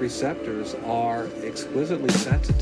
receptors are exquisitely sensitive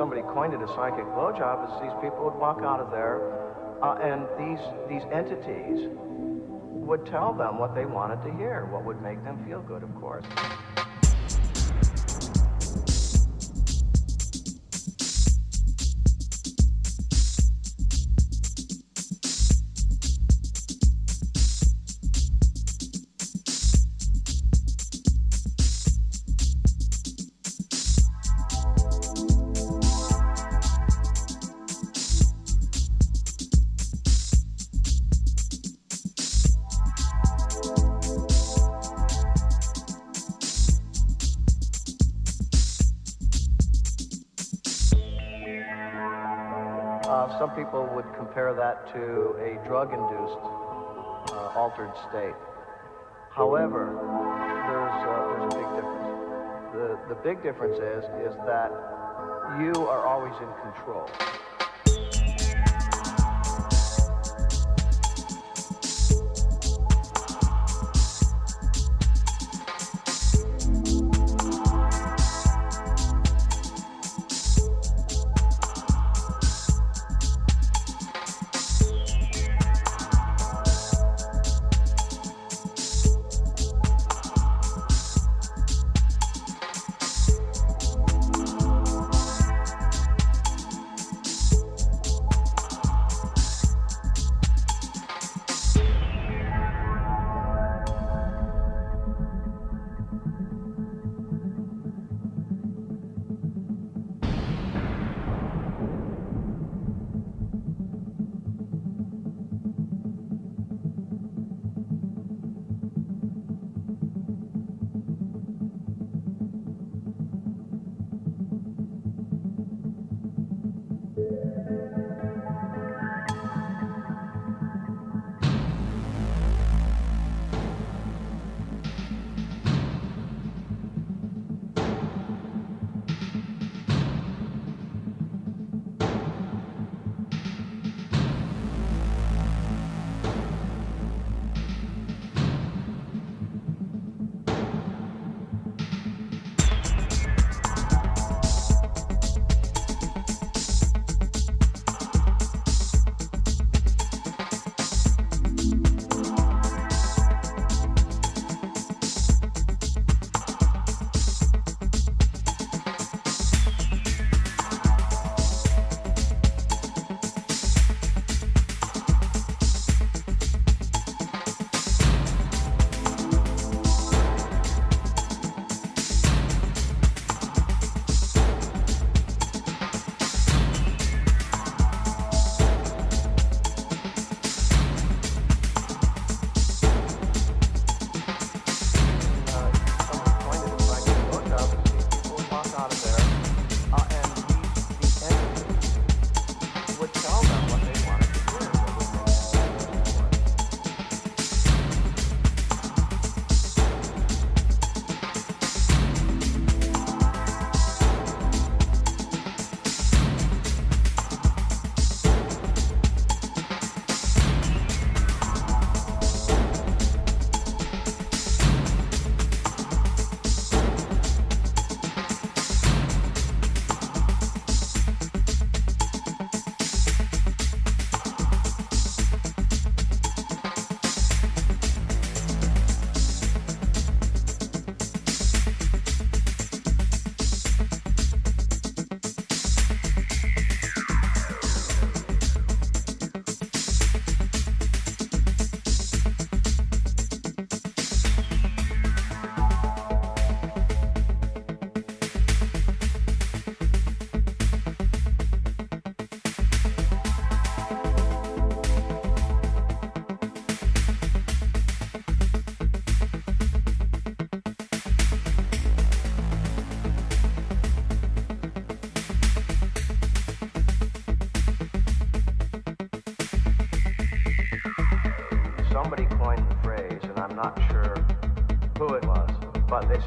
somebody coined it a psychic blowjob is these people would walk out of there uh, and these, these entities would tell them what they wanted to hear, what would make them feel good, of course. To a drug-induced uh, altered state. However, there's, uh, there's a big difference. The, the big difference is, is that you are always in control.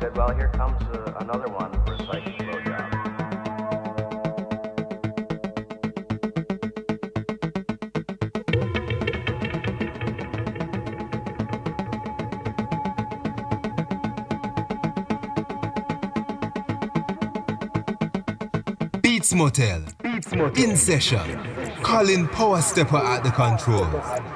Said, well, here comes uh, another one for a psychic blowjob. Beats Motel. In session. Colin Powerstepper at the controls.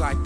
Like an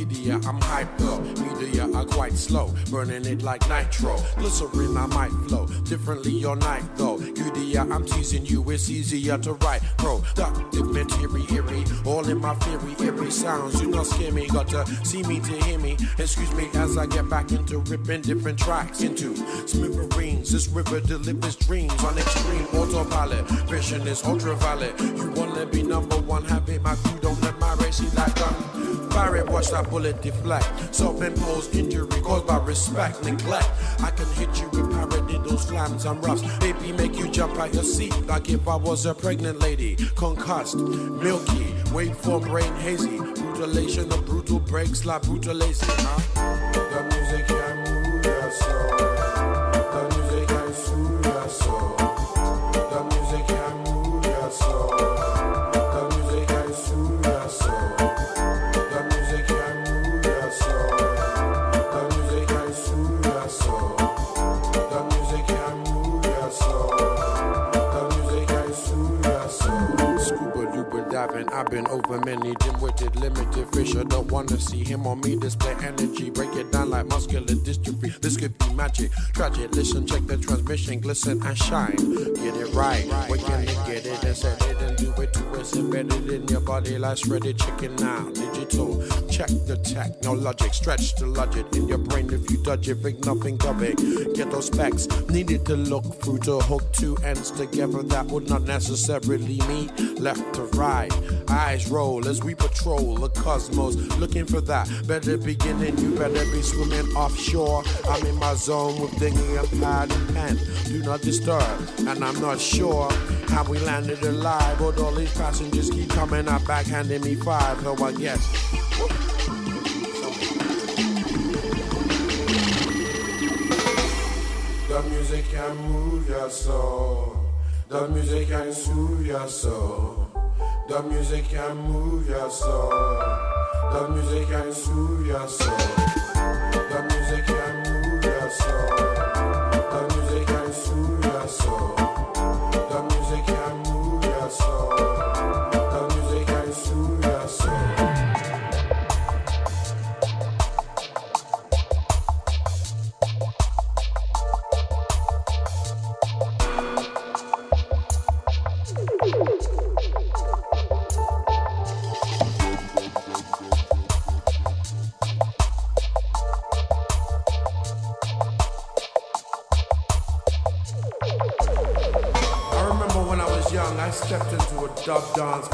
encyclopedia. I'm hyper, media are quite slow, burning it like nitro. Glycerin, I might flow differently all night though. Udia, I'm teasing you, it's easier to write. Productive material, all in my theory, eerie sounds. You know, scare me, got to see me to hear me. Excuse me as I get back into ripping different tracks into smithereens. This river delivers dreams on extreme autopilot. Vision is ultraviolet. You wanna be number one, have it, my crew don't let my race, like gun. Fire watch that bullet deflect. Self-imposed injury caused by respect, neglect. I can hit you with paradiddles, slams, and roughs. Baby, make you jump out your seat like if I was a pregnant lady. Concussed, milky, Wait for brain hazy. Brutalation of brutal breaks like brutalation, huh? I've been over many dim-witted, limited fish. I don't wanna see him or me display energy. Break it down like muscular dystrophy. This could be magic, tragic. Listen, check the transmission, glisten and shine. Get it right, We can get it and set it do it to us embedded in your body like shredded chicken now. Digital, check the tech, no logic. Stretch the logic in your brain if you dodge it, think nothing of it. Get those specs, needed to look through to hook two ends together that would not necessarily meet left to right. Eyes roll as we patrol the cosmos, looking for that better beginning. You better be swimming offshore. I'm in my zone with dinghy and pad and pen. Do not disturb, and I'm not sure how we landed alive. But all these passengers keep coming up, backhanding me five. So I guess. The music can move your soul. The music can soothe your soul. The music can move your soul. The music can soothe your soul. Dub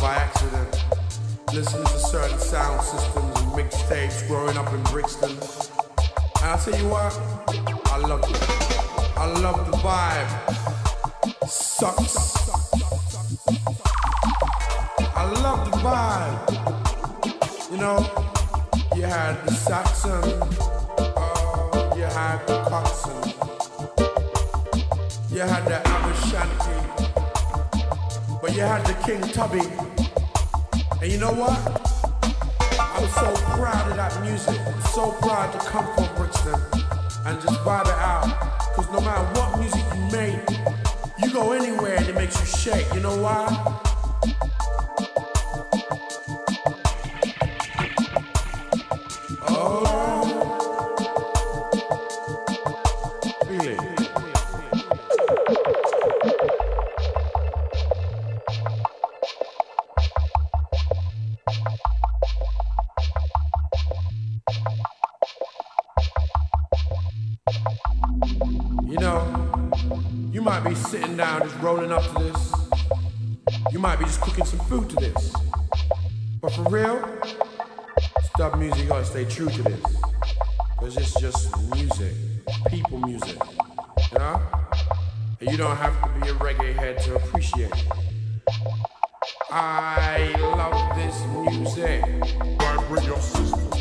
And you don't have to be a reggae head to appreciate it. I love this music. Vibrate your system.